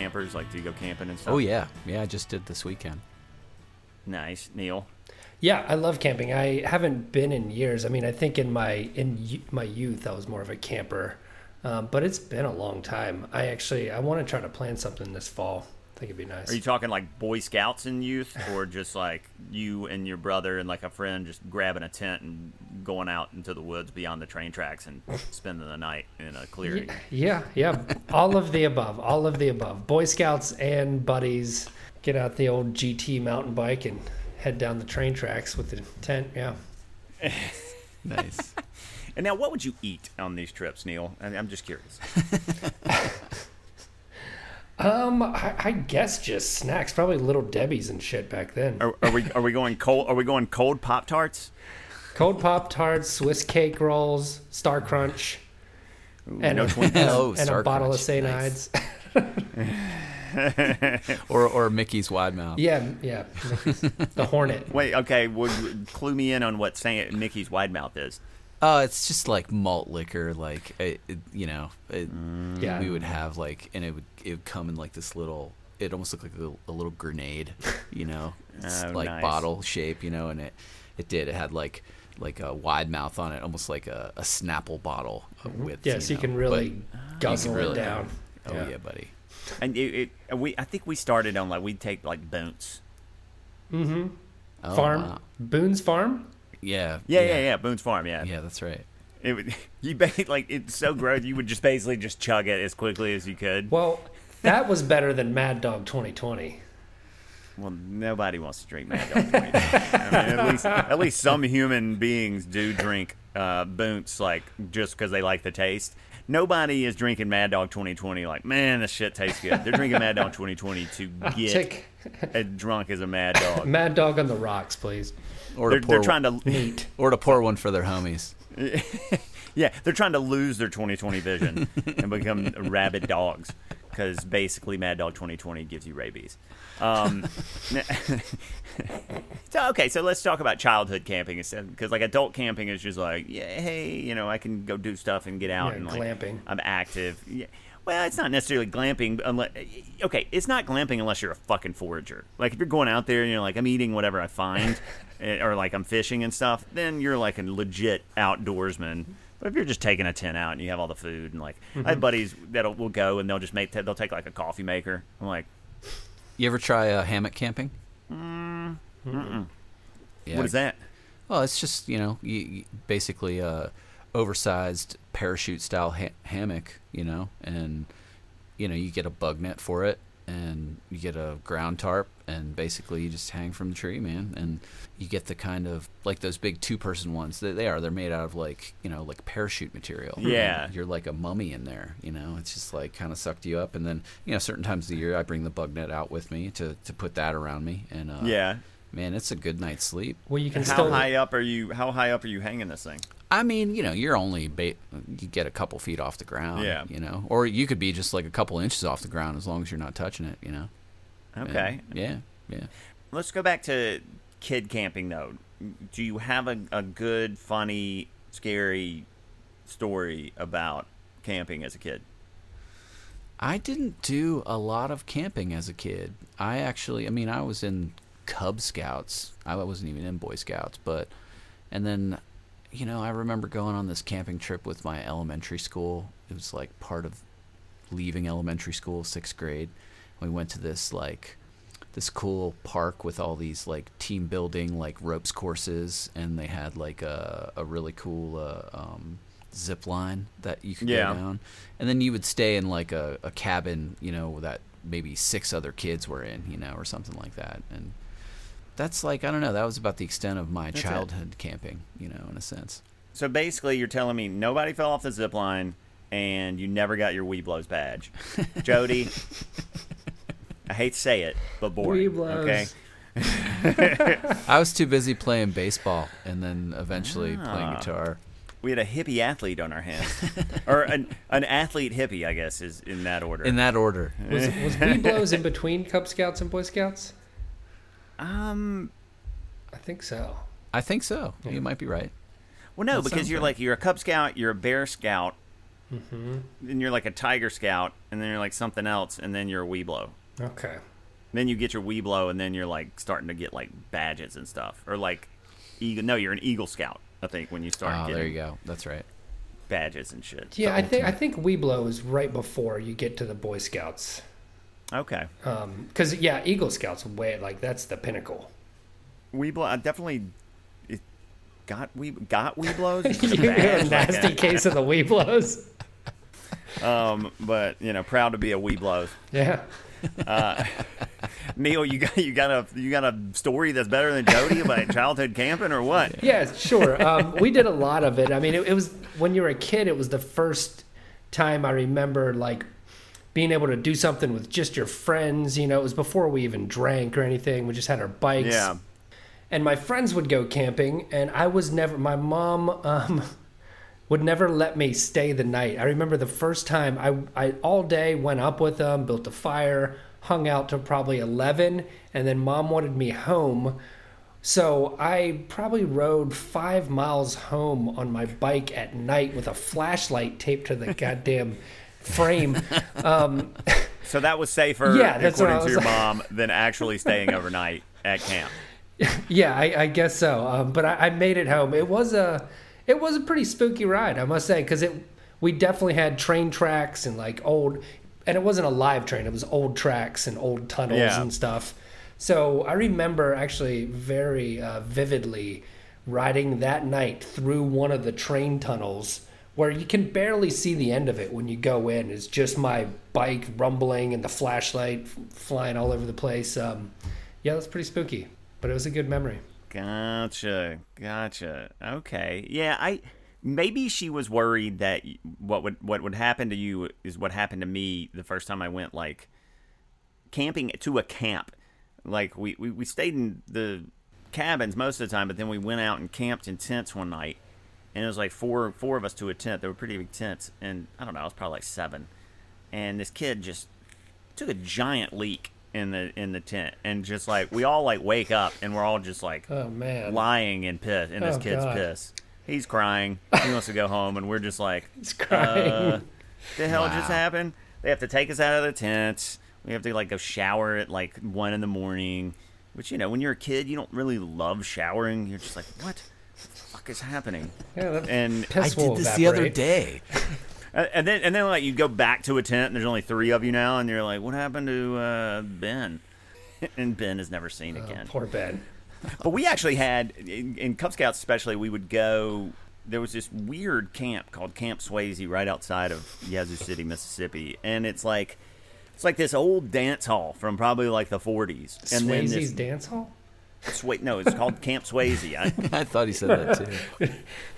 campers? Like, do you go camping and stuff? Oh yeah, yeah. I just did this weekend. Nice, Neil. Yeah, I love camping. I haven't been in years. I mean, I think in my in my youth I was more of a camper, um, but it's been a long time. I actually I want to try to plan something this fall. I think it'd be nice. Are you talking like Boy Scouts in youth, or just like you and your brother and like a friend just grabbing a tent and going out into the woods beyond the train tracks and spending the night in a clearing? yeah, yeah, all of the above. All of the above. Boy Scouts and buddies get out the old GT mountain bike and head down the train tracks with the tent. Yeah. Nice. And now, what would you eat on these trips, Neil? I'm just curious. Um, I, I guess just snacks. Probably Little Debbie's and shit back then. Are, are we are we going cold? Are we going cold Pop Tarts? Cold Pop Tarts, Swiss cake rolls, Star Crunch, and, no a, Twinkies? Oh, and a bottle Crunch. of St. Nice. Or or Mickey's wide mouth. yeah, yeah. The Hornet. Wait, okay. Would clue me in on what Saint Mickey's wide mouth is? Oh, it's just like malt liquor. Like it, it- you know, it, mm. Yeah. we would have like, and it would it would come in like this little. It almost looked like a, a little grenade, you know, It's Oh, like nice. bottle shape, you know, and it it did. It had like like a wide mouth on it, almost like a, a Snapple bottle mm-hmm. with. Yeah, so you can really oh. but- guzzle really- it down. Oh yeah, buddy. And it, it, uh, we, I think we started on like we'd take like bounce. Mm-hmm. Oh, Farm, wow. Boone's Farm. Yeah. Yeah, yeah, yeah. Boone's Farm. Yeah. Yeah, that's right. It would, you ba- like it's so gross. You would just basically just chug it as quickly as you could. Well, that was better than Mad Dog 2020. Well, nobody wants to drink Mad Dog 20. I mean, at least at least some human beings do drink uh, Boone's like just because they like the taste. Nobody is drinking Mad Dog 2020 like, man, this shit tastes good. They're drinking Mad Dog 2020 to get as drunk as a Mad Dog. Mad Dog on the rocks, please. Or They're, pour, they're trying to Neat. or to pour one for their homies. Yeah, they're trying to lose their 2020 vision and become rabid dogs because basically Mad Dog 2020 gives you rabies. Um, so okay, so let's talk about childhood camping instead because like adult camping is just like yeah, hey, you know, I can go do stuff and get out Yeah, and like glamping. I'm active. Yeah. Well, it's not necessarily glamping unless okay, it's not glamping unless you're a fucking forager. Like if you're going out there and you're like I'm eating whatever I find or like I'm fishing and stuff, then you're like a legit outdoorsman. But if you're just taking a tent out and you have all the food and like I have buddies that will go and they'll just make they'll take like a coffee maker. I'm like, You ever try uh, hammock camping? mm, Yeah. what is that? Well, it's just you know, you, you basically a oversized parachute style ha- hammock, you know, and you know you get a bug net for it, and you get a ground tarp, and basically you just hang from the tree, man, and you get the kind of like those big two person ones. They, they are. They're made out of like you know like parachute material. Yeah. And you're like a mummy in there. You know, it's just like kind of sucked you up, and then you know certain times of the year I bring the bug net out with me to to put that around me, and uh, Yeah. man, it's a good night's sleep. Well, you can How still high up are you? How high up are you hanging this thing? I mean, you know, you're only ba- you get a couple feet off the ground, Yeah. you know, or you could be just like a couple inches off the ground as long as you're not touching it, you know. And, Okay. yeah, yeah. Let's go back to kid camping though. Do you have a, a good, funny, scary story about camping as a kid? I didn't do a lot of camping as a kid. I actually, I mean, I was in Cub Scouts. I wasn't even in Boy Scouts, but and then, you know, I remember going on this camping trip with my elementary school. It was like part of leaving elementary school, sixth grade. We went to this like this cool park with all these like team building like ropes courses, and they had like a a really cool uh, um, zip line that you could Yeah. go down, and then you would stay in like a, a cabin, you know, that maybe six other kids were in, you know, or something like that, and that's like I don't know. That was about the extent of my That's it. childhood camping, you know, in a sense. So basically, you're telling me nobody fell off the zip line and you never got your Webelos badge. Jody, I hate to say it, but boring. Webelos. Okay. I was too busy playing baseball and then eventually playing Ah. guitar. We had a hippie athlete on our hands, or an, an athlete hippie, I guess, is in that order. In that order. Was was Webelos in between Cub Scouts and Boy Scouts? um, I think so. I think so. You might be right. well, no, That because you're right. like you're a Cub Scout, you're a Bear Scout, Mm-hmm. then you're like a Tiger Scout, and then you're like something else, and then you're a Webelo. Okay. Then you get your Webelo, and then you're like starting to get like badges and stuff, or like eagle. No, you're an Eagle Scout. I think when you start Oh, getting there you go. That's right. badges and shit. Yeah, I think I think Webelo is right before you get to the Boy Scouts. Okay, Because yeah, Eagle Scouts way like that's the pinnacle. Webelo. I definitely it got we got Webelos. you got a nasty case of the Webelos. Um, but you know, proud to be a Webelos. Yeah. Neil, you got you got a you got a story that's better than Jody about childhood camping or what? Yeah, sure. Um, we did a lot of it. I mean, it, it was when you were a kid. It was the first time I remember like being able to do something with just your friends. You know, it was before we even drank or anything. We just had our bikes. Yeah. and my friends would go camping and i was never my mom um, would never let me stay the night i remember the first time i, I all day went up with them built a fire hung out till probably 11 and then mom wanted me home so i probably rode five miles home on my bike at night with a flashlight taped to the goddamn frame um, So that was safer, Yeah, that's according to your like- mom, than actually staying overnight at camp. Yeah, I, I guess so. Um, but I, I made it home. It was a, it was a pretty spooky ride, I must say, because it we definitely had train tracks and like old, and it wasn't a live train. It was old tracks and old tunnels Yeah. and stuff. So I remember actually very uh, vividly riding that night through one of the train tunnels where you can barely see the end of it when you go in. It's just my bike rumbling and the flashlight f- flying all over the place. Um, yeah, that's pretty spooky, but it was a good memory. Gotcha, gotcha. Okay, yeah. I maybe she was worried that what would what would happen to you is what happened to me the first time I went like camping to a camp. Like we we, we stayed in the cabins most of the time, but then we went out and camped in tents one night, and it was like four four of us to a tent. They were pretty big tents, and I don't know, I was probably like seven, and this kid just took a giant leak in the in the tent, and just like we all like wake up, and we're all just like Oh man, lying in piss in this Oh, kid's God. piss. He's crying. He wants to go home, and we're just like, he's crying. uh, the hell just happened? They have to take us out of the tent. We have to like go shower at like one in the morning. Which you know, when you're a kid, you don't really love showering. You're just like, what the fuck is happening? yeah, And I did this the other day. and then and then like you go back to a tent, and there's only three of you now, and you're like, what happened to uh, Ben? and Ben is never seen Oh, again. poor Ben. But we actually had in, in Cub Scouts, especially, we would go. There was this weird camp called Camp Swayze right outside of Yazoo City, Mississippi, and it's like it's like this old dance hall from probably like the 40s. And then Swayze's this, dance hall. Sway, no, it's called Camp Swayze. I, I thought he said that too.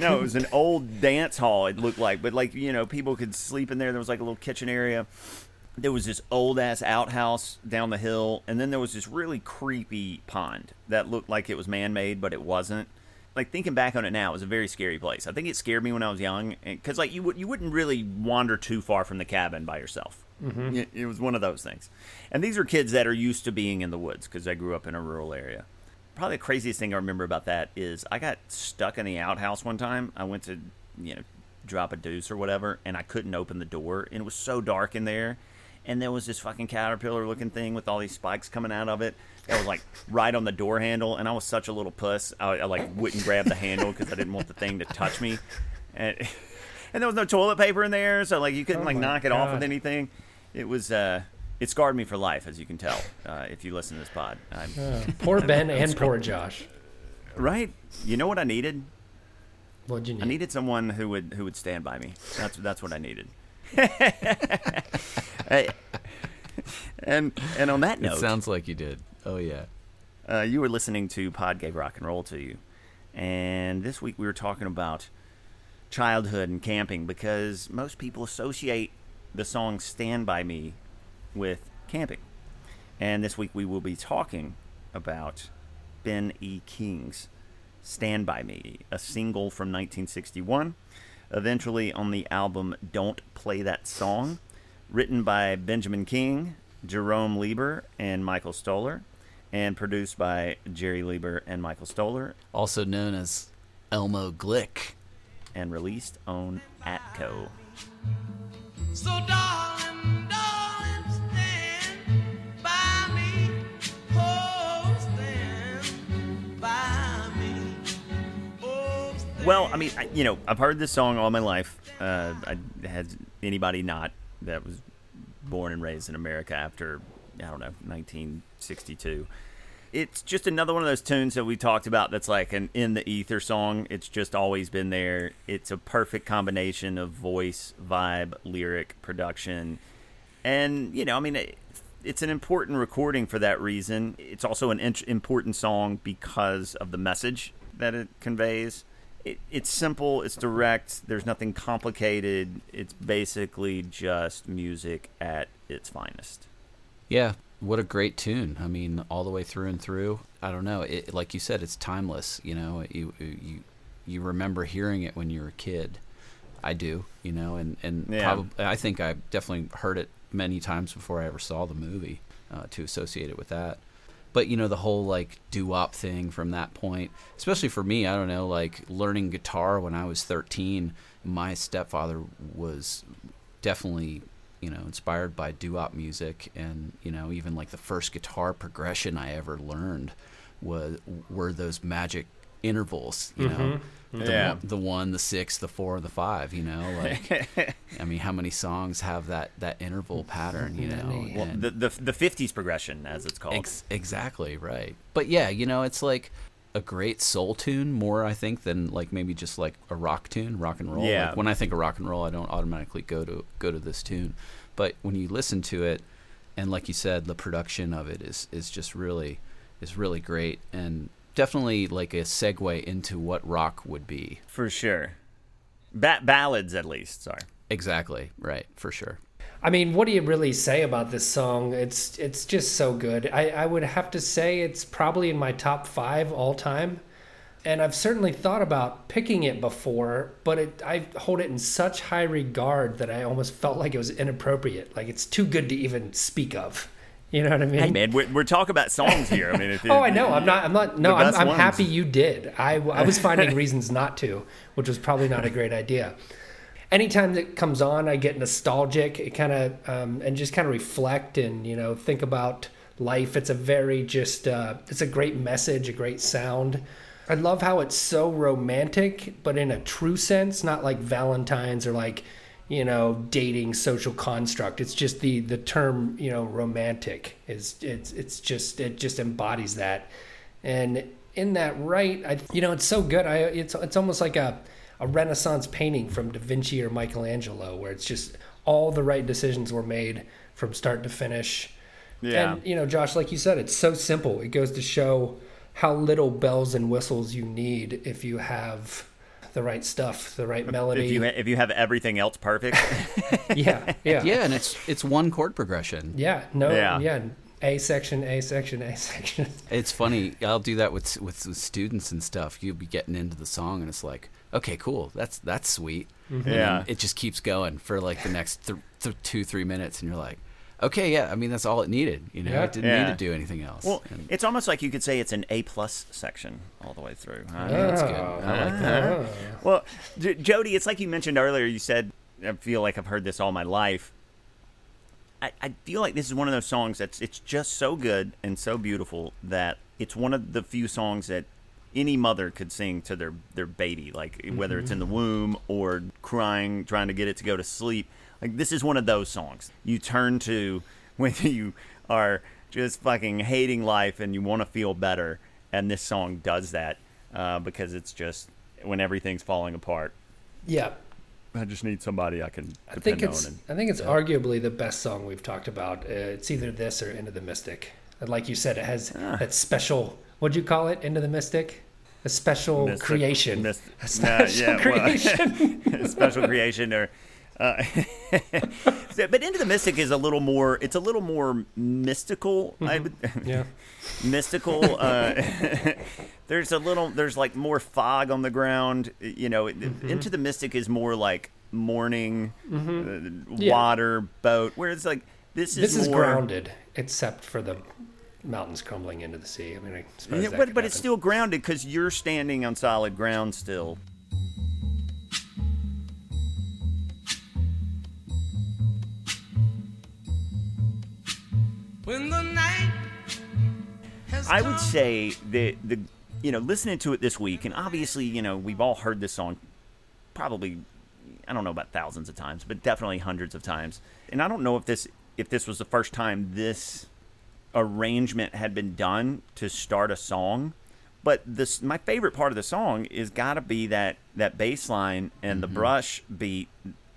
no, it was an old dance hall. It looked like, but like you know, people could sleep in there. There was like a little kitchen area. There was this old ass outhouse down the hill, and then there was this really creepy pond that looked like it was man made, but it wasn't. Like thinking back on it now, it was a very scary place. I think it scared me when I was young, because like you would you wouldn't really wander too far from the cabin by yourself. Mm-hmm. It, it was one of those things. And these are kids that are used to being in the woods because I grew up in a rural area probably the craziest thing I remember about that is I got stuck in the outhouse one time. I went to, you know, drop a deuce or whatever, and I couldn't open the door, and it was so dark in there. And there was this fucking caterpillar looking thing with all these spikes coming out of it. That was like right on the door handle, and I was such a little puss. I, I like wouldn't grab the handle because I didn't want the thing to touch me. And, and there was no toilet paper in there, so like you couldn't Oh like knock it off with anything. It was uh, it scarred me for life, as you can tell uh, if you listen to this pod. I'm, Uh, poor Ben and poor Josh. Right. You know what I needed? What'd you need? I needed someone who would who would stand by me. That's that's what I needed. Hey, and and on that It note, sounds like you did. Oh yeah. uh, you were listening to Pod Gave Rock and Roll to you, and this week we were talking about childhood and camping because most people associate the song Stand By Me with camping. And this week we will be talking about Ben E. King's Stand By Me, a single from 1961, eventually on the album Don't Play That Song, written by Benjamin King, Jerome Leiber, and Michael Stoller, and produced by Jerry Leiber and Michael Stoller, Also known as Elmo Glick. and released on Atco. So darling, darling, Well, I mean, I, you know, I've heard this song all my life. Uh, I had anybody not that was born and raised in America after I don't know 1962. It's just another one of those tunes that we talked about. That's like an in the ether song. It's just always been there. It's a perfect combination of voice, vibe, lyric, production, and you know, I mean. It, it's an important recording for that reason. It's also an important song because of the message that it conveys. It, it's simple, it's direct, there's nothing complicated. It's basically just music at its finest. Yeah, what a great tune. I mean, all the way through and through. I don't know. It, like you said, it's timeless. You know, you you you remember hearing it when you were a kid. I do. You know, and and Yeah. probably I think I definitely heard it many times before I ever saw the movie uh, to associate it with that. But you know, the whole like doo wop thing from that point, especially for me, I don't know, like learning guitar when I was 13. My stepfather was definitely you know inspired by doo-wop music and you know even like the first guitar progression i ever learned was were those magic intervals you know mm-hmm. The, Yeah. one, the one the six the four the five you know like i mean how many songs have that that interval pattern you know Well, and- the, the the 50s progression, as it's called. Ex- exactly right. But yeah, you know, it's like a great soul tune more, I think, than like maybe just like a rock tune, rock and roll. Yeah. Like, when I think of rock and roll, I don't automatically go to go to this tune, but when you listen to it, and like you said, the production of it is is just really is really great and definitely like a segue into what rock would be. For sure. Ba- ballads, at least. Sorry. Exactly right, for sure. I mean, what do you really say about this song? It's it's just so good. I, I would have to say it's probably in my top five all time. And I've certainly thought about picking it before, but it, I hold it in such high regard that I almost felt like it was inappropriate. Like it's too good to even speak of. You know what I mean? Hey, man, we're, we're talking about songs here. I mean, Oh, I know. I'm not. I'm not. No, I'm, I'm ones. happy you did. I, I was finding reasons not to, which was probably not a great idea. Anytime that comes on, I get nostalgic. It kind of um, and just kind of reflect and you know think about life. It's a very just. Uh, it's a great message, a great sound. I love how it's so romantic, but in a true sense, not like Valentine's or like you know dating social construct. It's just the the term you know romantic is it's it's just it just embodies that. And in that right i you know it's so good. I it's it's almost like a a renaissance painting from da vinci or michelangelo where it's just all the right decisions were made from start to finish. Yeah. and you know josh like you said it's so simple. It goes to show how little bells and whistles you need if you have the right stuff the right melody if you if you have everything else perfect, yeah yeah Yeah, and it's it's one chord progression. Yeah, no, Yeah. yeah. A section, A section, A section. It's funny. I'll do that with, with with students and stuff. You'll be getting into the song, and it's like, okay, cool. That's that's sweet. Mm-hmm. And Yeah. then it just keeps going for like the next th- th- two three minutes, and you're like, okay, yeah. I mean, that's all it needed. You know, Yeah. it didn't Yeah. need to do anything else. well, And- it's almost like you could say it's an A plus section all the way through. huh? yeah, that's good. I like ah. that. Well, J- Jody, it's like you mentioned earlier. You said, "I feel like I've heard this all my life." I, I feel like this is one of those songs that's it's just so good and so beautiful that it's one of the few songs that any mother could sing to their their baby, like whether it's in the mm-hmm. womb or crying, trying to get it to go to sleep. Like this is one of those songs you turn to when you are just fucking hating life and you want to feel better, and this song does that uh, because it's just when everything's falling apart. Yeah, I just need somebody I can I think it's on. And, I think it's arguably the best song we've talked about. Uh, it's either this or Into the Mystic. And like you said, it has Ah. that special. What'd you call it? Into the Mystic. a special Mr. creation. Mis- a special nah, yeah, well, creation. special creation or uh, but into the mystic is a little more it's a little more mystical I would, yeah. mystical uh, there's a little there's like more fog on the ground you know Mm-hmm. into the mystic is more like morning uh, Yeah. water boat where it's like this is This is more, grounded, except for the mountains crumbling into the sea. I mean, I suppose yeah, but, but it's still grounded because you're standing on solid ground still I would say that the you know listening to it this week, and obviously you know we've all heard this song probably I don't know about thousands of times, but definitely hundreds of times. And I don't know if this if this was the first time this arrangement had been done to start a song. But this my favorite part of the song is got to be that that bass line and the mm-hmm. brush beat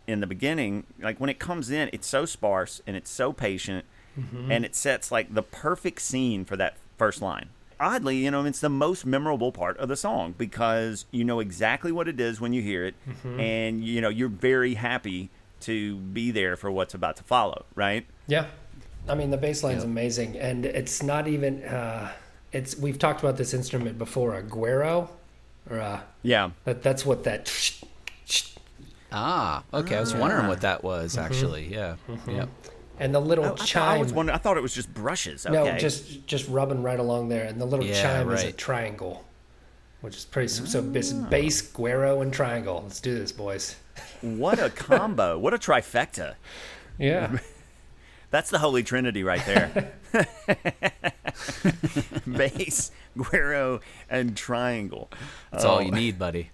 in the beginning. Like when it comes in, it's so sparse and it's so patient, and it sets like the perfect scene for that first line. Oddly, you know, it's the most memorable part of the song because you know exactly what it is when you hear it, and you know you're very happy to be there for what's about to follow. Right? Yeah, I mean the bass line's Yep. amazing, and it's not even. Uh, it's we've talked about this instrument before, a guero, or uh, Yeah. that that's what that. Ah, okay. I was wondering what that was actually. Yeah. Yep. And the little I, I, thought- I chime. was wondering. I thought it was just brushes. Okay. No, just just rubbing right along there, and the little Yeah, chime is a triangle, which is pretty. So it's ah. bass, guero, and triangle. Let's do this, boys. what a combo! what a trifecta! Yeah, That's the holy trinity right there. Bass, guero, and triangle. That's all Oh. you need, buddy.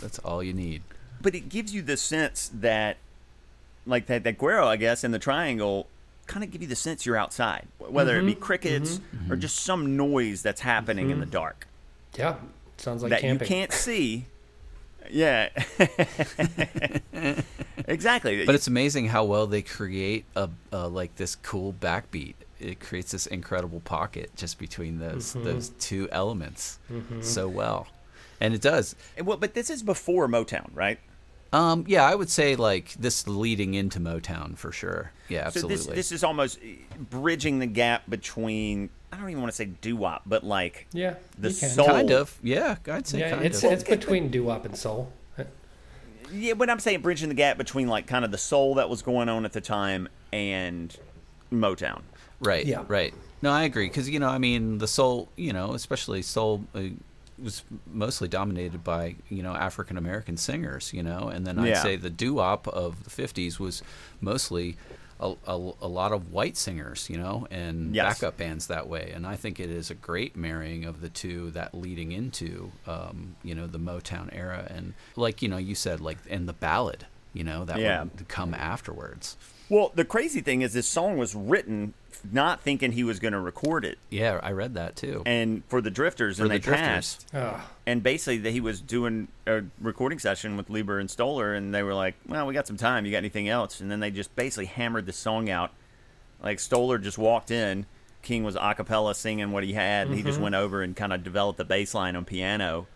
That's all you need. But it gives you the sense that, like that, that guero, I guess, and the triangle kind of give you the sense you're outside, whether Mm-hmm. it be crickets or just some noise that's happening in the dark yeah. Sounds like that camping. you can't see. Yeah. exactly. But it's amazing how well they create a, a like this cool backbeat. It creates this incredible pocket just between those Mm-hmm. those two elements so well, and it does. well, but this is before Motown, right? Um, yeah, I would say like this leading into Motown for sure. Yeah, absolutely. So this this is almost bridging the gap between I don't even want to say doo wop, but like Yeah, the soul. kind of. Yeah, I'd say Yeah, kind it's of. it's between doo wop and soul. Yeah, but I'm saying bridging the gap between like kind of the soul that was going on at the time and Motown. Right. Yeah. Right. No, I agree because you know, I mean, the soul, you know, especially soul, uh, was mostly dominated by you know African American singers, you know, and then I'd Yeah. say the doo wop of the '50s was mostly a, a, a lot of white singers, you know, and Yes. backup bands that way. And I think it is a great marrying of the two that leading into, um, you know, the Motown era and like you know you said like and the ballad, you know, that Yeah. would come afterwards. Well, the crazy thing is this song was written not thinking he was going to record it, Yeah, I read that too. and for the Drifters, For and the they Drifters. passed. Oh, And basically, that he was doing a recording session with Leiber and Stoller, and they were like, "Well, we got some time. You got anything else?" And then they just basically hammered the song out. Like Stoller just walked in, King was a cappella singing what he had, and he just mm-hmm. went over and kind of developed the bass line on piano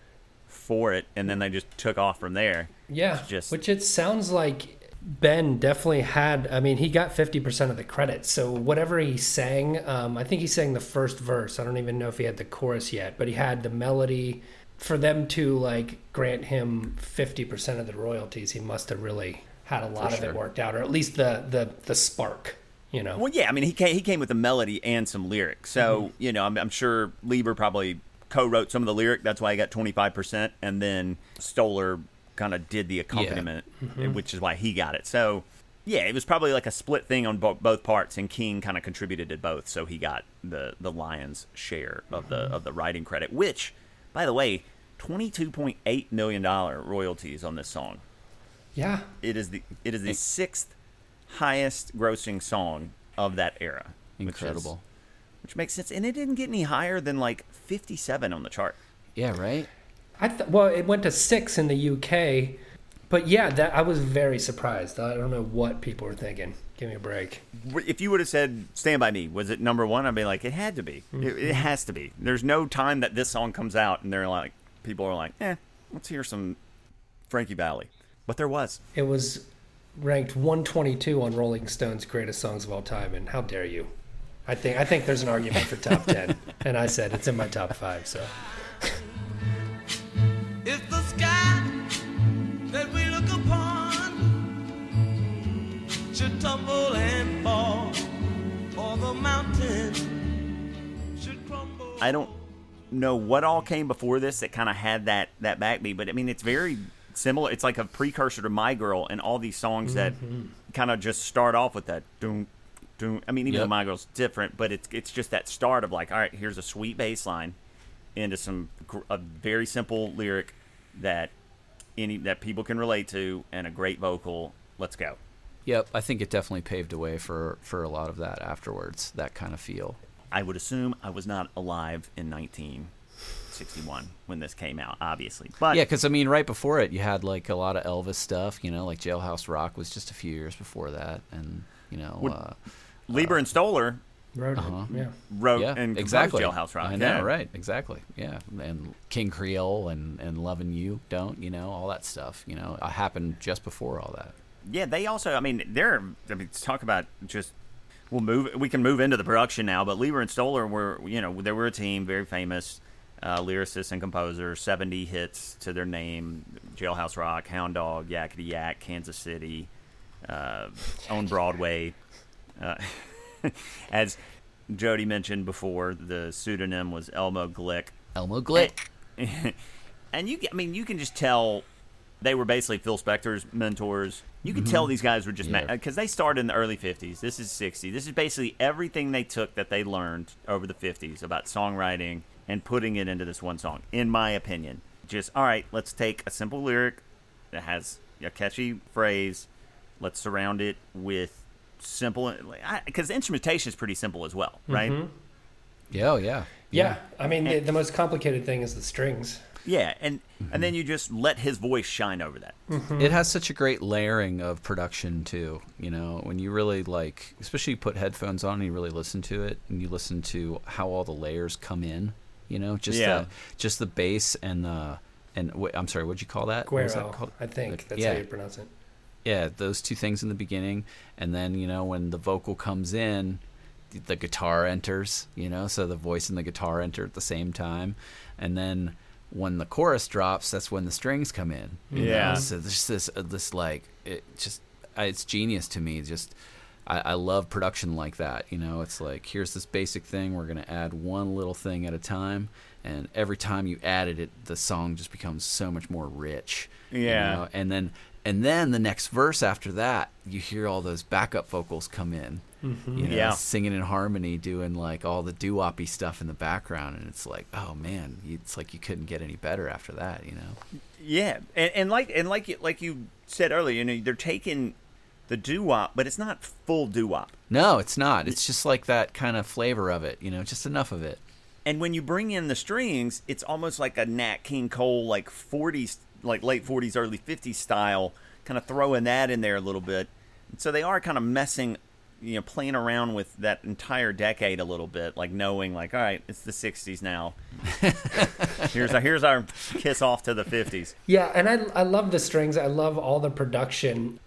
for it, and then they just took off from there. yeah. It's just- Which it sounds like Ben definitely had. I mean, he got fifty percent of the credit. So whatever he sang, um, I think he sang the first verse. I don't even know if he had the chorus yet, but he had the melody. For them to like grant him fifty percent of the royalties, he must have really had a lot of sure. it worked out, or at least the the the spark. You know. Well, yeah, I mean, he came, he came with a melody and some lyrics. So, you know, I'm, I'm sure Leiber probably co-wrote some of the lyric. That's why he got 25%. And then Stoller kind of did the accompaniment, mm-hmm. which is why he got it. So, yeah, it was probably like a split thing on bo- both parts, and King kind of contributed to both. So he got the the lion's share of the mm-hmm. of the writing credit. Which, by the way, 22.8 million dollar royalties on this song. Yeah. It is the it is the sixth highest grossing song of that era. Incredible. Which, makes sense, and it didn't get any higher than like 57 on the chart. Yeah, right. I th- well, it went to six in the UK, but yeah, that I was very surprised. I don't know what people were thinking. Give me a break. If you would have said "Stand by Me," was it number one? I'd be like, it had to be. It, it has to be. There's no time that this song comes out and they're like, people are like, eh, let's hear some Frankie Valli. But there was. It was ranked 122 on Rolling Stone's greatest songs of all time, and how dare you? I think I think there's an argument for top 10, and I said it's in my top five. So It's the sky that we look upon should tumble and fall, or the mountain should crumble. I don't know what all came before this that kind of had that that backbeat, but I mean it's very similar. It's like a precursor to My Girl and all these songs that mm-hmm. kind of just start off with that doom doom. I mean even Yep. though My Girl's different, but it's it's just that start of like all right, here's a sweet bass line into some a very simple lyric that any that people can relate to and a great vocal. Let's go. Yep, I think it definitely paved the way for for a lot of that afterwards. That kind of feel. I would assume I was not alive in 1961 when this came out, obviously. But Yeah, because I mean, right before it, you had like a lot of Elvis stuff. You know, like Jailhouse Rock was just a few years before that, and you know, Would- uh, Leiber and Stoller wrote Uh-huh. Yeah. wrote yeah, and exactly. Jailhouse Rock. I know, yeah. right? Exactly. Yeah, and King Creole and and Loving You don't. You know, all that stuff. You know, uh, happened just before all that. Yeah, they also. I mean, they're. I mean, to talk about just. We'll move. We can move into the production now, but Leiber and Stoller were, you know, they were a team, very famous uh, lyricists and composers. Seventy hits to their name: Jailhouse Rock, Hound Dog, Yakety Yak, Kansas City, uh, on Broadway. Uh, as Jody mentioned before, the pseudonym was Elmo Glick. Elmo Glick. and you, I mean, you can just tell they were basically Phil Spector's mentors. You can tell these guys were just Yeah. because they started in the early '50s. This is '60. This is basically everything they took that they learned over the '50s about songwriting and putting it into this one song. In my opinion, just all right. Let's take a simple lyric that has a catchy phrase. Let's surround it with simple because instrumentation is pretty simple as well, right? Mm-hmm. Yeah, oh, yeah, Yeah. I mean, the, the most complicated thing is the strings. Yeah, and and then mm-hmm. you just let his voice shine over that. Mm-hmm. It has such a great layering of production too. You know, when you really like, especially you put headphones on and you really listen to it, and you listen to how all the layers come in. You know, just Yeah. the, just the bass and the and wait, I'm sorry, what'd you call that? What was that I think Like, that's yeah, how you pronounce it. Yeah, those two things in the beginning, and then you know when the vocal comes in, the, the guitar enters. You know, so the voice and the guitar enter at the same time, and then when the chorus drops, that's when the strings come in. you know? Yeah. So there's this uh, this like it just it's genius to me. Just I, I love production like that. You know, it's like here's this basic thing. We're gonna add one little thing at a time, and every time you added it, the song just becomes so much more rich. you Yeah. know? and then and then the next verse after that, you hear all those backup vocals come in. Mm-hmm. You know, Yeah. singing in harmony, doing like all the doo woppy stuff in the background, and it's like, oh man, it's like you couldn't get any better after that, you know? Yeah, and, and like and like you, like you said earlier, you know, they're taking the doo wop, but it's not full doo wop. No, it's not. It's just like that kind of flavor of it, you know, just enough of it. And when you bring in the strings, it's almost like a Nat King Cole, like '40s, like late '40s, early '50s style, kind of throwing that in there a little bit. So they are kind of messing, you know, playing around with that entire decade a little bit, like knowing, like, all right, it's the '60s now. here's our here's our kiss off to the '50s. Yeah, and I I love the strings. I love all the production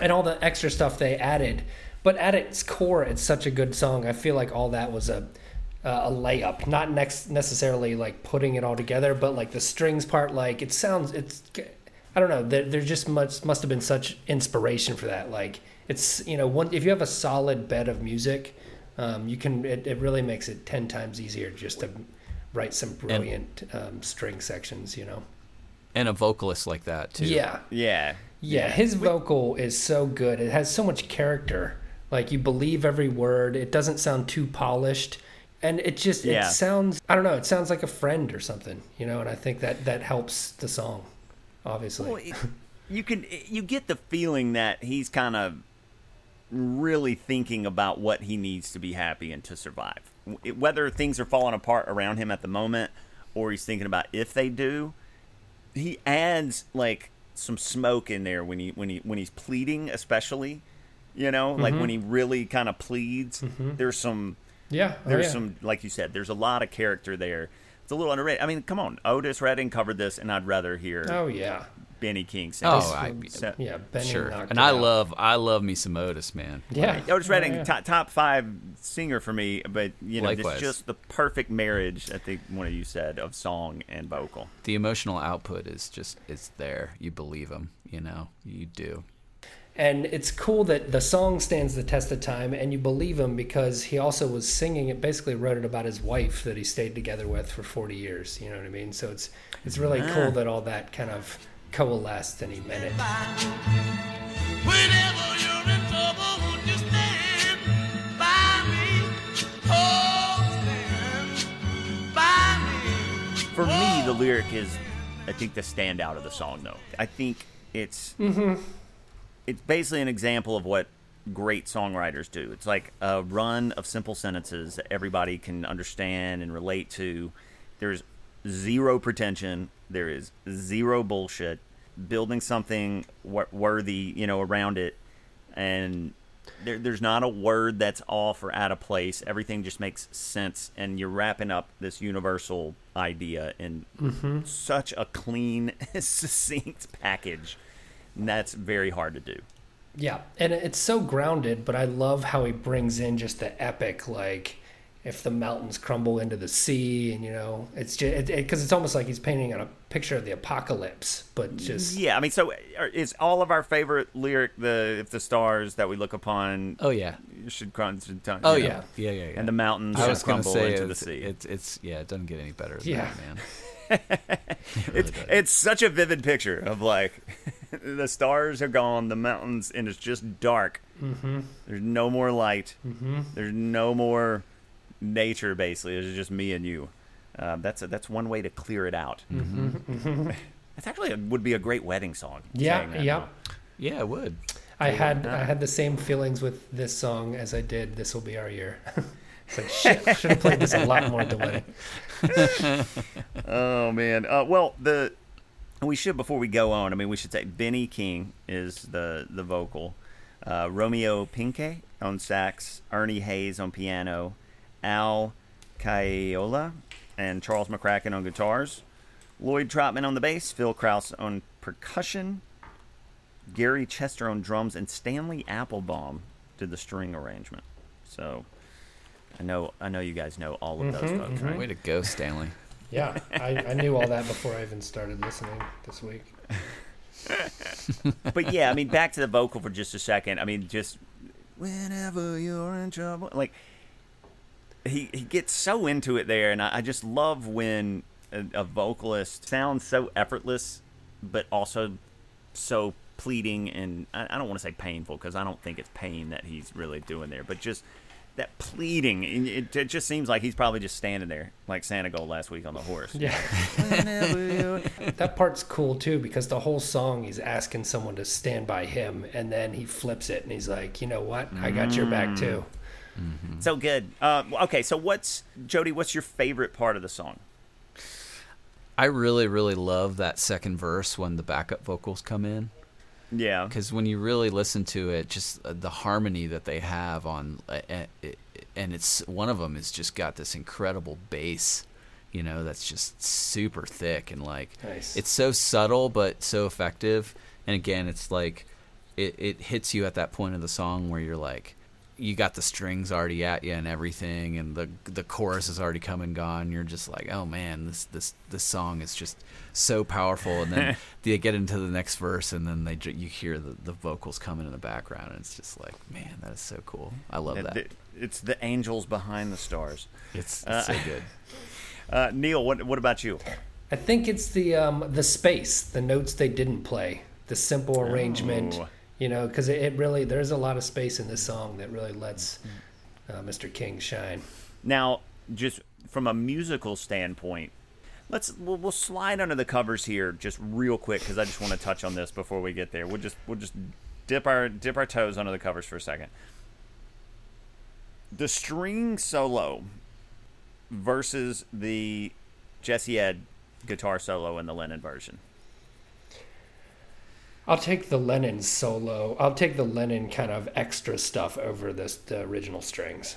and all the extra stuff they added. But at its core, it's such a good song. I feel like all that was a uh, a layup, not next necessarily like putting it all together, but like the strings part. Like it sounds, it's I don't know. There, there just must must have been such inspiration for that. Like it's you know one if you have a solid bed of music, um, you can it, it really makes it ten times easier just to write some brilliant um, string sections. You know. And a vocalist like that, too. Yeah. Yeah, Yeah, his vocal is so good. It has so much character. Like you believe every word. It doesn't sound too polished. And it just Yeah. it sounds I don't know, it sounds like a friend or something, you know, and I think that that helps the song obviously. Well, it, you can you get the feeling that he's kind of really thinking about what he needs to be happy and to survive. Whether things are falling apart around him at the moment, or he's thinking about if they do, he adds like some smoke in there when he when he when he's pleading, especially. You know, like mm-hmm. when he really kind of pleads. Mm-hmm. There's some yeah. oh, there's yeah. some like you said there's a lot of character there It's a little underrated. I mean, come on, Otis Redding covered this, and I'd rather hear Oh yeah, Benny King sing. Oh. I- So- yeah. Benny sure. And I out. love I love me some Otis, man. Yeah, Otis Redding, Oh, yeah. top, top five singer for me, but you know, Likewise. it's just the perfect marriage. I think one of you said of song and vocal. The emotional output is just it's there. You believe him, you know. You do. And it's cool that the song stands the test of time, and you believe him because he also was singing it. Basically, wrote it about his wife that he stayed together with for forty years. You know what I mean? So it's it's really cool that all that kind of coalesced and he meant it. In trouble, won't you stand by me? Oh, stand by me. For me, the oh, lyric is, I think, the standout of the song. Though I think it's mm-hmm. It's basically an example of what great songwriters do. It's like a run of simple sentences that everybody can understand and relate to. There's zero pretension. There is zero bullshit. Building something wor- worthy, you know, around it, and there, there's not a word that's off or out of place. Everything just makes sense, and you're wrapping up this universal idea in mm-hmm. such a clean, succinct package. And that's very hard to do. Yeah, and it's so grounded, but I love how he brings in just the epic, like if the mountains crumble into the sea, and you know, it's just because it's almost like he's painting on a picture of the apocalypse, but just Yeah, I mean, so are- is all of our favorite lyric the if the stars that we look upon Oh yeah. should crumble? Oh know, yeah. Yeah, yeah, yeah. and the mountains I should was crumble say into the sea. it's it's yeah, it doesn't get any better than Yeah. that, man. it's it's such a vivid picture of like the stars are gone, the mountains, and it's just dark. Mm-hmm. There's no more light. Mm-hmm. There's no more nature. Basically, it's just me and you. Um, that's a, that's one way to clear it out. Mm-hmm. That's actually a, would be a great wedding song. yeah, saying that. yeah. Yeah, it would. I had I had the same feelings with this song as I did. This will be our year. it's like shit. Should have played this a lot more delay. Oh man. Uh, well, the we should before we go on. I mean, we should say Benny King is the the vocal, uh, Romeo Penque on sax, Ernie Hayes on piano, Al Caiola and Charles McCracken on guitars, Lloyd Trotman on the bass, Phil Kraus on percussion, Gary Chester on drums, and Stanley Applebaum did the string arrangement. So. I know, I know you guys know all of those mm-hmm, folks, mm-hmm. right? Way to go, Stanley. Yeah, I, I knew all that before I even started listening this week. but yeah, I mean, back to the vocal for just a second. I mean, just whenever you're in trouble, like he he gets so into it there, and I, I just love when a, a vocalist sounds so effortless, but also so pleading and I, I don't want to say painful because I don't think it's pain that he's really doing there, but just that pleading. It, it just seems like he's probably just standing there like Santa Gold last week on the horse. Yeah. That part's cool too because the whole song he's asking someone to stand by him, and then he flips it and he's like, "You know what? I got your back too." So good. Uh, okay, so what's Jody? What's your favorite part of the song? I really, really love that second verse when the backup vocals come in. Yeah, because when you really listen to it, just uh, the harmony that they have on, uh, uh, and it's one of them has just got this incredible bass, you know, that's just super thick and like Nice. it's so subtle but so effective. And again, it's like it it hits you at that point of the song where you're like, you got the strings already at you and everything, and the the chorus is already come and gone. You're just like, oh man, this this this song is just so powerful. And then they get into the next verse, and then they you hear the, the vocals coming in the background, and it's just like, man, that is so cool. I love It- that. it's the angels behind the stars. It's, it's Uh, so good. Uh, Neil, what what about you? I think it's the um, the space, the notes they didn't play, the simple arrangement. Oh. You know, because it, it really there's a lot of space in this song that really lets uh, Mr. King shine. Now, just from a musical standpoint, let's we'll, we'll slide under the covers here just real quick because I just want to touch on this before we get there. We'll just we'll just dip our dip our toes under the covers for a second. The string solo versus the Jesse Ed guitar solo in the Lennon version. I'll take the Lennon solo. I'll take the Lennon kind of extra stuff over this the original strings.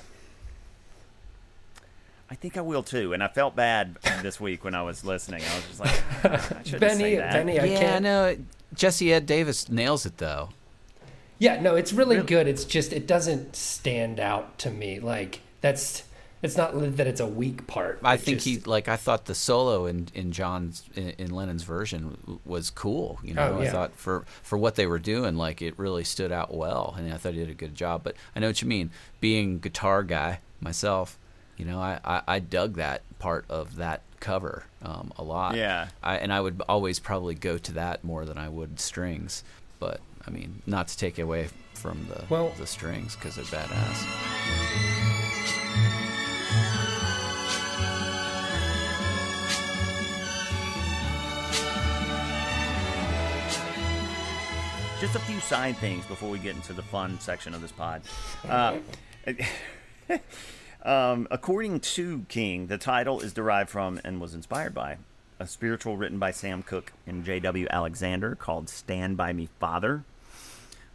I think I will too. And I felt bad this week when I was listening. I was just like, "Ah, I shouldn't Benny, say that. Benny, I yeah, can't. no, Jesse Ed Davis nails it though. Yeah, no, it's really, good. It's just it doesn't stand out to me. Like that's it's not that it's a weak part. I think just- he like I thought the solo in in John's in, in Lennon's version was cool. You know, Oh, yeah. I thought for for what they were doing, like it really stood out well, and I thought he did a good job. But I know what you mean. Being guitar guy myself, you know, I I, I dug that part of that cover um, a lot. Yeah. I, and I would always probably go to that more than I would strings. But I mean, not to take away from the Well- the strings because they're badass. Just a few side things before we get into the fun section of this pod. Uh, um, according to King, the title is derived from and was inspired by a spiritual written by Sam Cooke and J.W. Alexander called Stand By Me Father,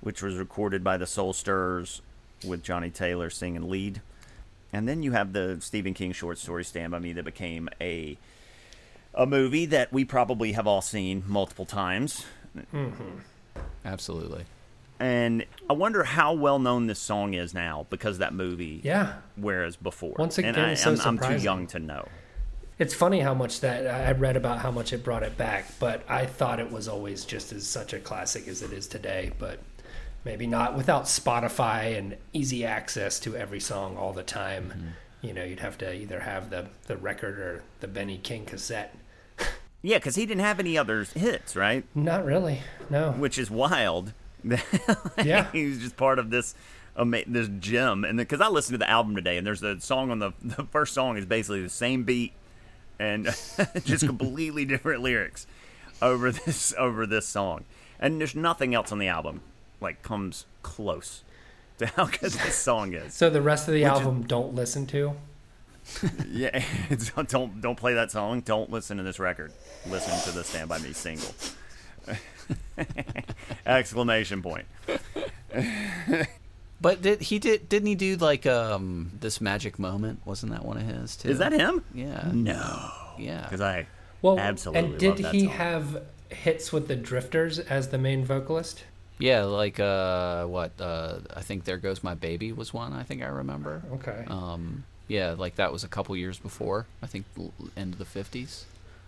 which was recorded by the Soul Stirrers with Johnnie Taylor singing lead. And then you have the Stephen King short story Stand By Me that became a a movie that we probably have all seen multiple times. Absolutely. And I wonder how well known this song is now because of that movie. Yeah, Whereas before, Once and again, I, so I'm, I'm too young to know. it's funny how much that I read about how much it brought it back, but I thought it was always just as such a classic as it is today. But maybe not without Spotify and easy access to every song all the time. Mm-hmm. You know, you'd have to either have the the record or the Benny King cassette. Yeah, because he didn't have any other hits, right? Not really, no. Which is wild. Yeah. he was just part of this ama- this gem, and because I listened to the album today, and there's a song on the the first song is basically the same beat and just completely different lyrics over this over this song, and there's nothing else on the album like comes close to how good this song is. So the rest of the Which is- album, don't listen to. Yeah, it's, don't don't play that song. Don't listen to this record. Listen to the Stand by Me single. Exclamation point. But did he did didn't he do like um this magic moment? Wasn't that one of his too? Is that him? Yeah. No, Yeah. because I Well, absolutely and did love that he song. have hits with the Drifters as the main vocalist? Yeah, like uh what uh I think There Goes My Baby was one I think I remember. Okay. Um yeah, like that was a couple years before. I think end of the 50s.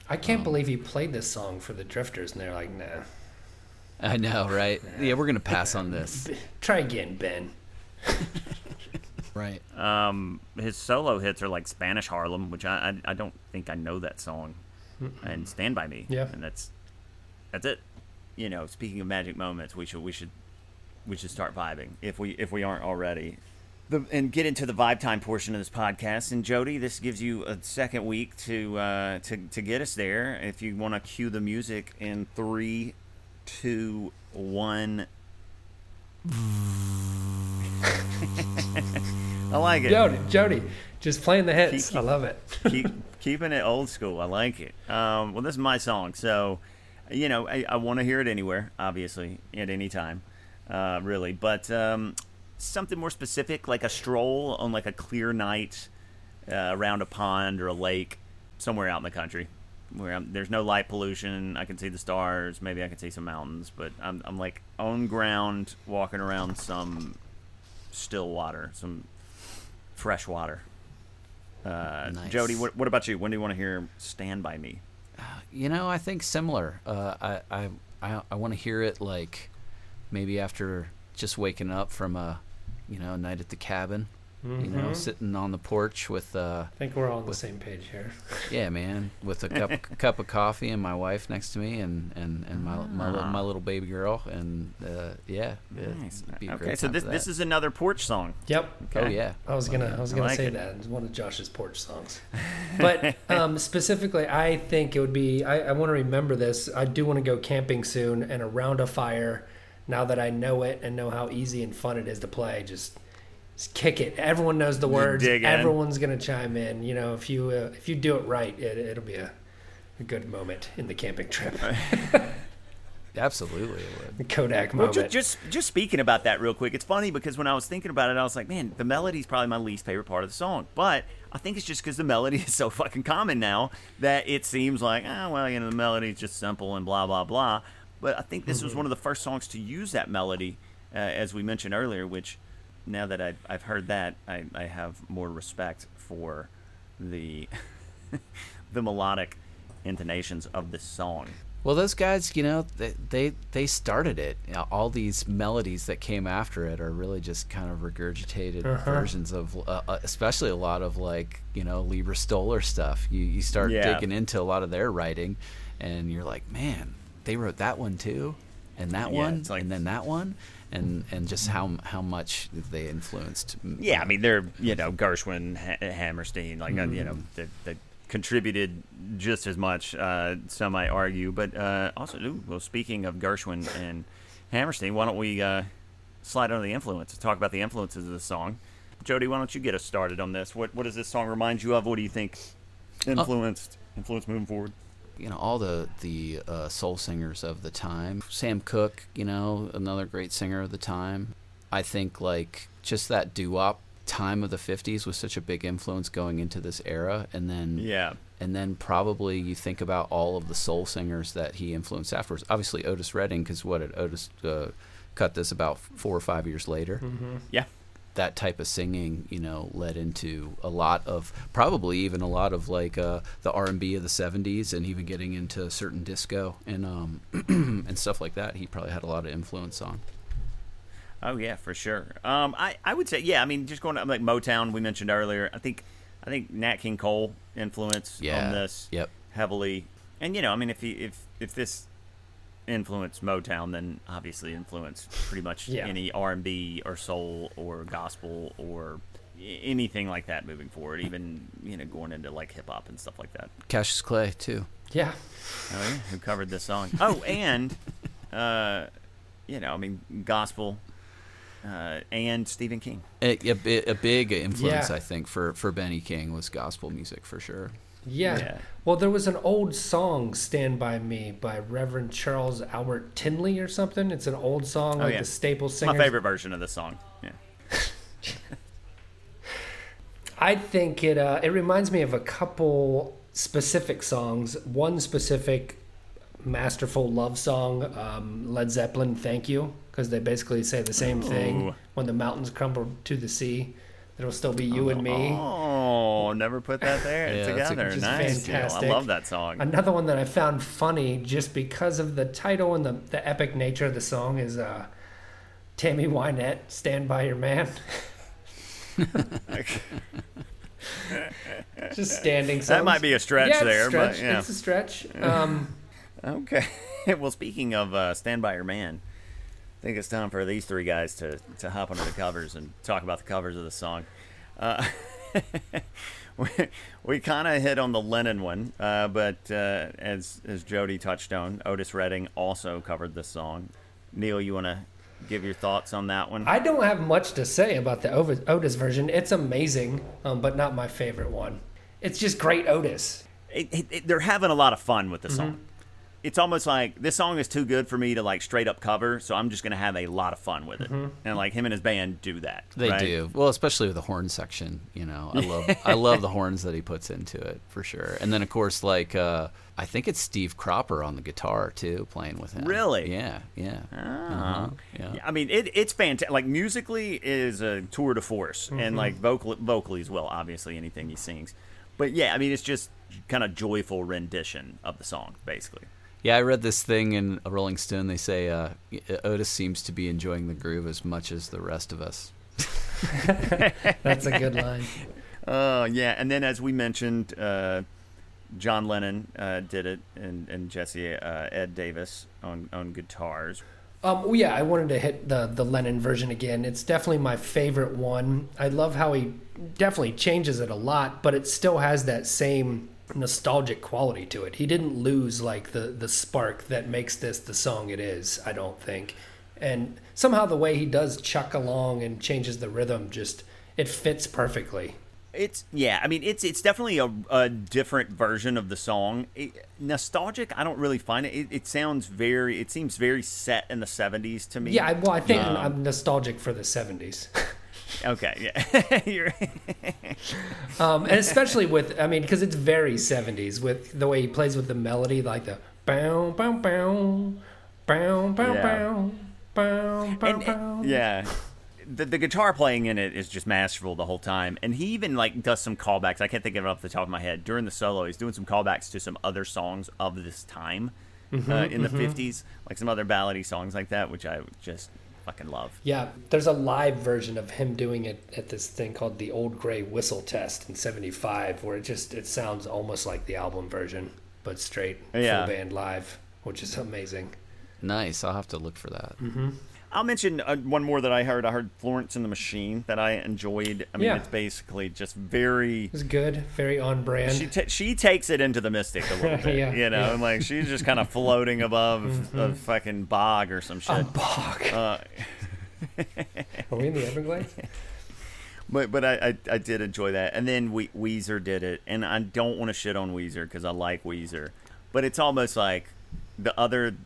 I can't um, believe he played this song for the Drifters, and they're like, nah. I know, right? Yeah, we're going to pass on this. Try again, Ben. Right. Um, his solo hits are like Spanish Harlem, which I I, I don't think I know that song, and Stand by Me. Yeah. and that's that's it. You know, speaking of magic moments, we should we should we should start vibing if we if we aren't already. The, and get into the vibe time portion of this podcast. And Jody, this gives you a second week to uh, to to get us there. If you want to cue the music in three, two, one. I like it. Jody, Jody, just playing the hits. Keep- I love it. keep keeping it old school. I like it. Um, well, this is my song, so you know I, I want to hear it anywhere, obviously, at any time, uh, really. But um, something more specific, like a stroll on like a clear night uh, around a pond or a lake, somewhere out in the country. Where I'm, there's no light pollution, I can see the stars. Maybe I can see some mountains, but I'm, I'm like on ground, walking around some still water, some fresh water. Uh, Nice. Jody, what, what about you? When do you want to hear "Stand by Me"? You know, I think similar. Uh, I I I, I want to hear it like maybe after just waking up from a you know night at the cabin. You know, Mhm. sitting on the porch with uh I think we're all on the same page here. yeah, man, with a cup cup of coffee and my wife next to me and and and my my, little, my little baby girl and uh, yeah, Nice. be a Okay, great so this for this that. is another porch song. Yep. oh yeah, I was gonna I was gonna like say it. that it's one of Josh's porch songs, but um, specifically, I think it would be. I, I want to remember this. I do want to go camping soon and around a fire. Now that I know it and know how easy and fun it is to play, just, just kick it. Everyone knows the words. dig in. Everyone's gonna chime in. You know, if you uh, if you do it right, it, it'll be a, a good moment in the camping trip. absolutely it would. Kodak Well, moment. ju- just just speaking about that real quick, it's funny because when I was thinking about it, I was like, man, the melody is probably my least favorite part of the song, but I think it's just because the melody is so fucking common now that it seems like, ah, well, you know, the melody is just simple and blah blah blah. But I think this was one of the first songs to use that melody, uh, as we mentioned earlier. Which, now that I've, I've heard that, I, I have more respect for the the melodic intonations of this song. Well, those guys, you know, they they, they started it. You know, all these melodies that came after it are really just kind of regurgitated Uh-huh. versions of, uh, uh, especially a lot of like you know Leiber Stoller stuff. You you start Yeah. digging into a lot of their writing, and you're like, man, they wrote that one too, and that Yeah, one, like- and then that one, and and just how how much they influenced. Yeah, I mean they're you know Gershwin, ha- Hammerstein, like uh, you know they, they contributed just as much. Uh, some might argue, but uh, also, ooh, well, speaking of Gershwin and Hammerstein, why don't we uh, slide under the influence talk about the influences of the song? Jody, why don't you get us started on this? What what does this song remind you of? What do you think influenced influence moving forward? You know all the the uh, soul singers of the time. Sam Cooke, you know, another great singer of the time. I think like just that doo-wop time of the 50s was such a big influence going into this era and then Yeah, and then probably you think about all of the soul singers that he influenced afterwards. Obviously Otis Redding cuz what did Otis uh, cut this about 4 or 5 years later yeah, that type of singing, you know, led into a lot of probably even a lot of like uh, the R and B of the '70s, and even getting into certain disco and um, and stuff like that. He probably had a lot of influence on. Oh yeah, for sure. Um, I, I would say yeah. I mean, just going to like Motown we mentioned earlier. I think I think Nat King Cole influence Yeah. on this Yep. heavily. And you know, I mean, if he, if if this influenced Motown, then obviously influenced pretty much Yeah. any R and B or soul or gospel or anything like that moving forward. Even you know going into like hip hop and stuff like that. Cassius Clay too. Yeah. Oh yeah, who covered this song? Oh, and uh, you know, I mean, gospel uh, and Stephen King. A, a, a big influence, Yeah. I think, for for Benny King was gospel music for sure. Yeah. Yeah. Well, there was an old song, "Stand by Me" by Reverend Charles Albert Tindley or something. It's an old song, Oh, like yeah. the staple singers. my favorite version of the song. Yeah. I think it uh, it reminds me of a couple specific songs. One specific masterful love song, um, Led Zeppelin, "Thank You," because they basically say the same thing. When the mountains crumble to the sea, it'll still be you and me. Oh, never put that there Yeah, that's a- together. Which is I love that song. Another one that I found funny just because of the title and the, the epic nature of the song is uh, Tammy Wynette, Stand By Your Man. just standing songs. that might be a stretch yeah, there, stretch. but yeah. It's a stretch. Um, Okay. well, speaking of uh, Stand By Your Man, think it's time for these three guys to, to hop under the covers and talk about the covers of the song. Uh, we we kind of hit on the Lennon one, uh, but uh, as, as Jody touched on, Otis Redding also covered this song. Neil, you want to give your thoughts on that one? I don't have much to say about the Otis version. It's amazing, um, but not my favorite one. It's just great Otis. it, it, it- they're having a lot of fun with the song. It's almost like this song is too good for me to like straight up cover, so I'm just gonna have a lot of fun with it. And like him and his band do that. They right? do well, especially with the horn section. You know, I love I love the horns that he puts into it for sure. And then of course, like uh, I think it's Steve Cropper on the guitar too, playing with him. Really? Yeah, yeah. Ah. Uh-huh, yeah. Yeah, I mean, it, it's fantastic. Like musically, is a tour de force, and like vocal, vocally as well. Obviously, anything he sings, but yeah, I mean, it's just kind of joyful rendition of the song, basically. Yeah, I read this thing in Rolling Stone. They say uh, Otis seems to be enjoying the groove as much as the rest of us. That's a good line. Oh yeah, and then as we mentioned, uh, John Lennon uh, did it, and and Jesse uh, Ed Davis on on guitars. Um, well, yeah, I wanted to hit the the Lennon version again. It's definitely my favorite one. I love how he definitely changes it a lot, but it still has that same nostalgic quality to it. He didn't lose like the the spark that makes this the song it is. I don't think, and somehow the way he does chuck along and changes the rhythm just it fits perfectly. It's yeah, I mean it's it's definitely a, a different version of the song. It, nostalgic, I don't really find it. it. It sounds very, it seems very set in the '70s to me. Yeah, well, I think Um, I'm nostalgic for the '70s. Okay, yeah. Um, and especially with, I mean, because it's very 70s with the way he plays with the melody, like the bow, bow, bow, bow, bow, Yeah. bow, bow, bow, and, bow. yeah. The, the guitar playing in it is just masterful the whole time, and he even like does some callbacks. I can't think of it off the top of my head. During the solo, he's doing some callbacks to some other songs of this time Mm-hmm, uh, in the '50s, like some other ballady songs like that, which I just fucking love. Yeah, there's a live version of him doing it at this thing called the Old Grey Whistle Test in '75, where it just it sounds almost like the album version, but straight Yeah. full band live, which is amazing. Nice. I'll have to look for that. Mm-hmm. I'll mention uh, one more that I heard. I heard Florence and the Machine that I enjoyed. I mean, Yeah. it's basically just very. It was good, very on brand. She ta she takes it into the mystic a little bit, Yeah, you know, yeah. and like she's just kind of floating above a fucking bog or some shit. Bog. Uh, Are we in the Everglades? But but I, I, I did enjoy that, and then we, Weezer did it, and I don't want to shit on Weezer because I like Weezer, but it's almost like the other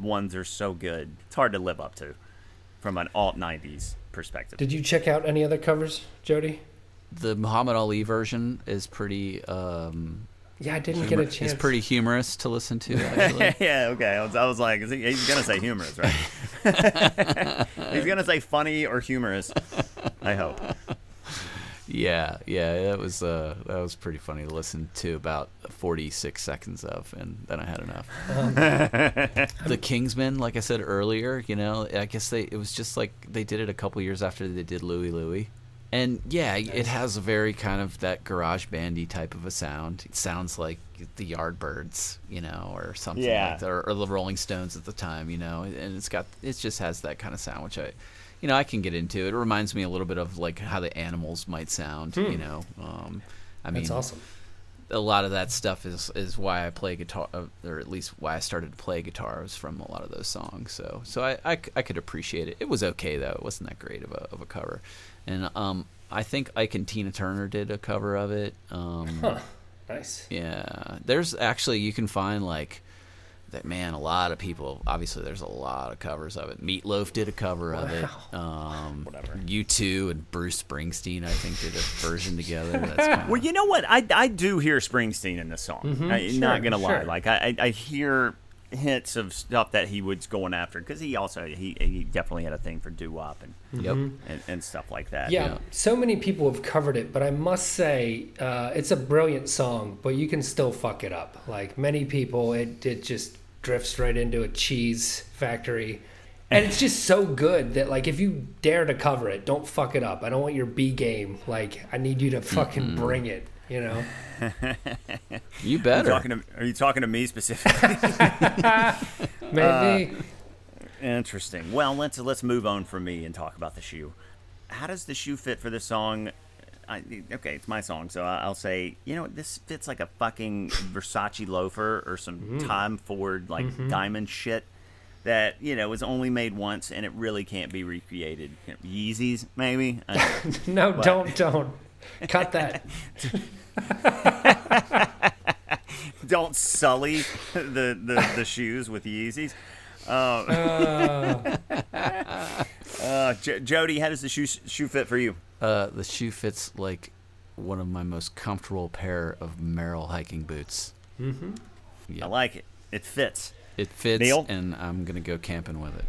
ones are so good, it's hard to live up to from an alt '90s perspective. Did you check out any other covers, Jody? The Muhammad Ali version is pretty. Um, Yeah, I didn't get a chance. It's pretty humorous to listen to. Actually, yeah, okay. I was, I was like, is he, he's gonna say humorous, right? he's gonna say funny or humorous. I hope. Yeah, yeah. That was uh, that was pretty funny to listen to about forty six seconds of, and then I had enough. the Kingsmen, like I said earlier, you know, I guess they it was just like they did it a couple years after they did Louie Louie. And yeah, it has a very kind of that garage bandy type of a sound. It sounds like the Yardbirds, you know, or something Yeah. like that, or, or the Rolling Stones at the time, you know. And it's got it just has that kind of sound, which I, you know, I can get into. It It reminds me a little bit of like how the Animals might sound, you know. Um, I mean, That's awesome. a lot of that stuff is is why I play guitar, uh, or at least why I started to play guitar was from a lot of those songs. So so I, I, I could appreciate it. It was okay though. It wasn't that great of a of a cover, and um I think Ike and Tina Turner did a cover of it. Um, Huh. Nice. Yeah, there's actually you can find like that. Man, a lot of people. Obviously, there's a lot of covers of it. Meatloaf did a cover of it. Um, Whatever. U2 and Bruce Springsteen, I think, did a version together. That's kind of, Well, you know what? I, I do hear Springsteen in this song. I'm Mm-hmm. not sure, gonna lie. Like I, I I hear hints of stuff that he was going after because he also he, he definitely had a thing for doo wop and, yep. and and stuff like that. Yeah, Yeah. so many people have covered it, but I must say uh, it's a brilliant song. But you can still fuck it up. Like many people, it it just drifts right into a cheese factory, and it's just so good that like if you dare to cover it, don't fuck it up. I don't want your B game. Like I need you to fucking bring it. You know. You Are you better. talking to, are you talking to me specifically? Maybe. Uh, interesting. Well, let's let's move on from me and talk about the shoe. How does the shoe fit for this song? I, okay, it's my song, so I- I'll say, you know, this fits like a fucking Versace loafer or some mm. Tom Ford like mm-hmm. diamond shit that you know was only made once and it really can't be recreated. You know, Yeezys, maybe. I don't no, don't don't cut that. don't sully the, the, the shoes with Yeezys. Uh, uh, J- Jody, how does the shoe shoe fit for you? Uh, the shoe fits like one of my most comfortable pair of Merrell hiking boots. Mm-hmm. Yeah, I like it. It fits. it fits, Neil? and I'm gonna go camping with it.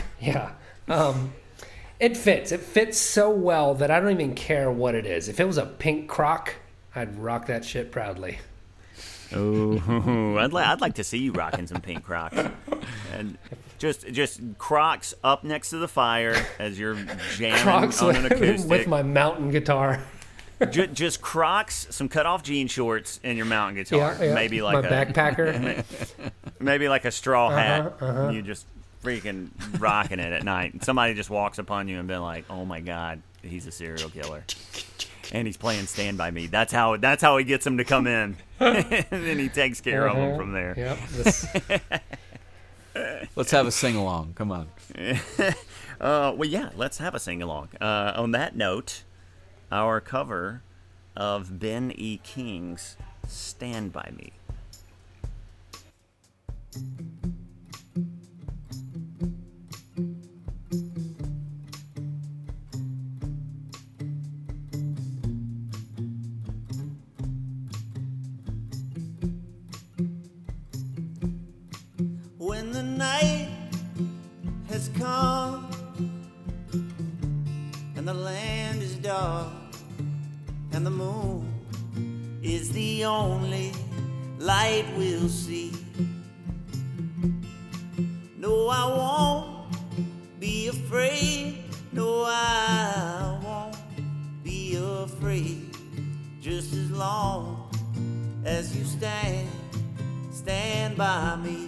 Yeah. Um, it fits. It fits so well that I don't even care what it is. If it was a pink croc, I'd rock that shit proudly. Oh, I'd, li- I'd like to see you rocking some pink Crocs, and just just Crocs up next to the fire as you're jamming Crocs on an acoustic. with my mountain guitar. Ju- just Crocs, some cut off jean shorts, and your mountain guitar. Yeah, yeah. Maybe like my a backpacker. maybe like a straw hat. Uh-huh, You just freaking rocking it at night. And somebody just walks upon you and been like, "Oh my god, he's a serial killer." And he's playing "Stand by Me." That's how. That's how he gets them to come in, and then he takes care of them from there. Yep. This, Let's have a sing along. Come on. Uh, well, yeah, let's have a sing along. Uh, on that note, our cover of Ben E. King's "Stand by Me." Only light we'll see. No, I won't be afraid. No, I won't be afraid. Just as long as you stand, stand by me.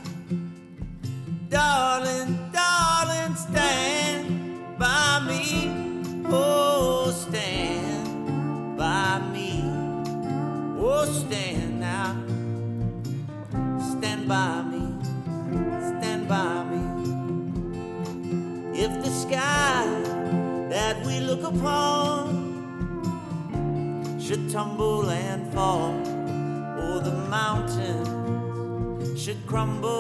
Mountains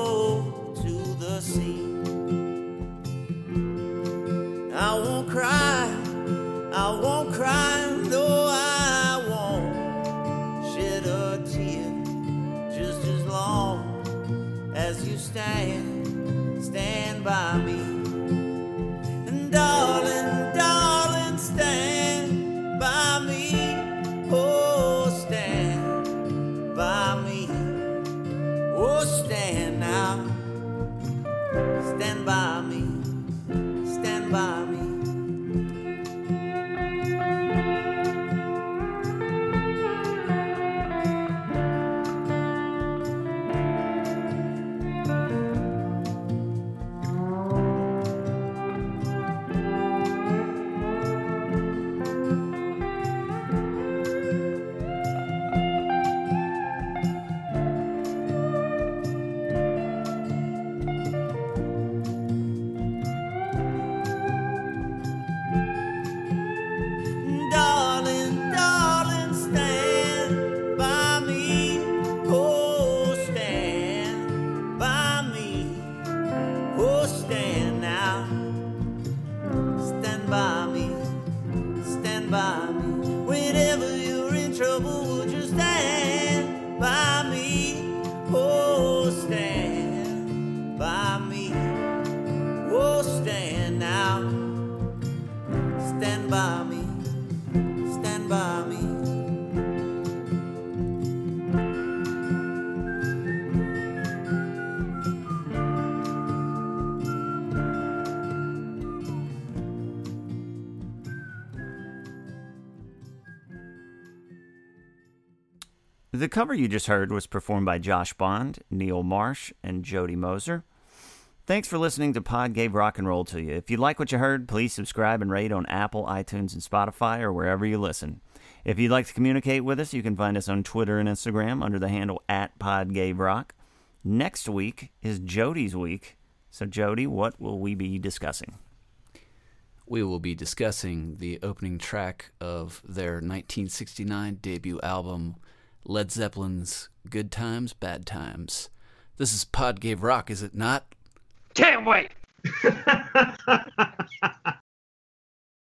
cover you just heard was performed by Josh Bond, Neil Marsh, and Jody Moser. Thanks for listening to Pod Gave Rock and Roll to you. If you like what you heard, please subscribe and rate on Apple, iTunes, and Spotify or wherever you listen. If you'd like to communicate with us, you can find us on Twitter and Instagram under the handle at Pod Gave Rock. Next week is Jody's week. So, Jody, what will we be discussing? We will be discussing the opening track of their 1969 debut album, Led Zeppelin's Good Times, Bad Times. This is Pod Gave Rock, is it not? Can't wait.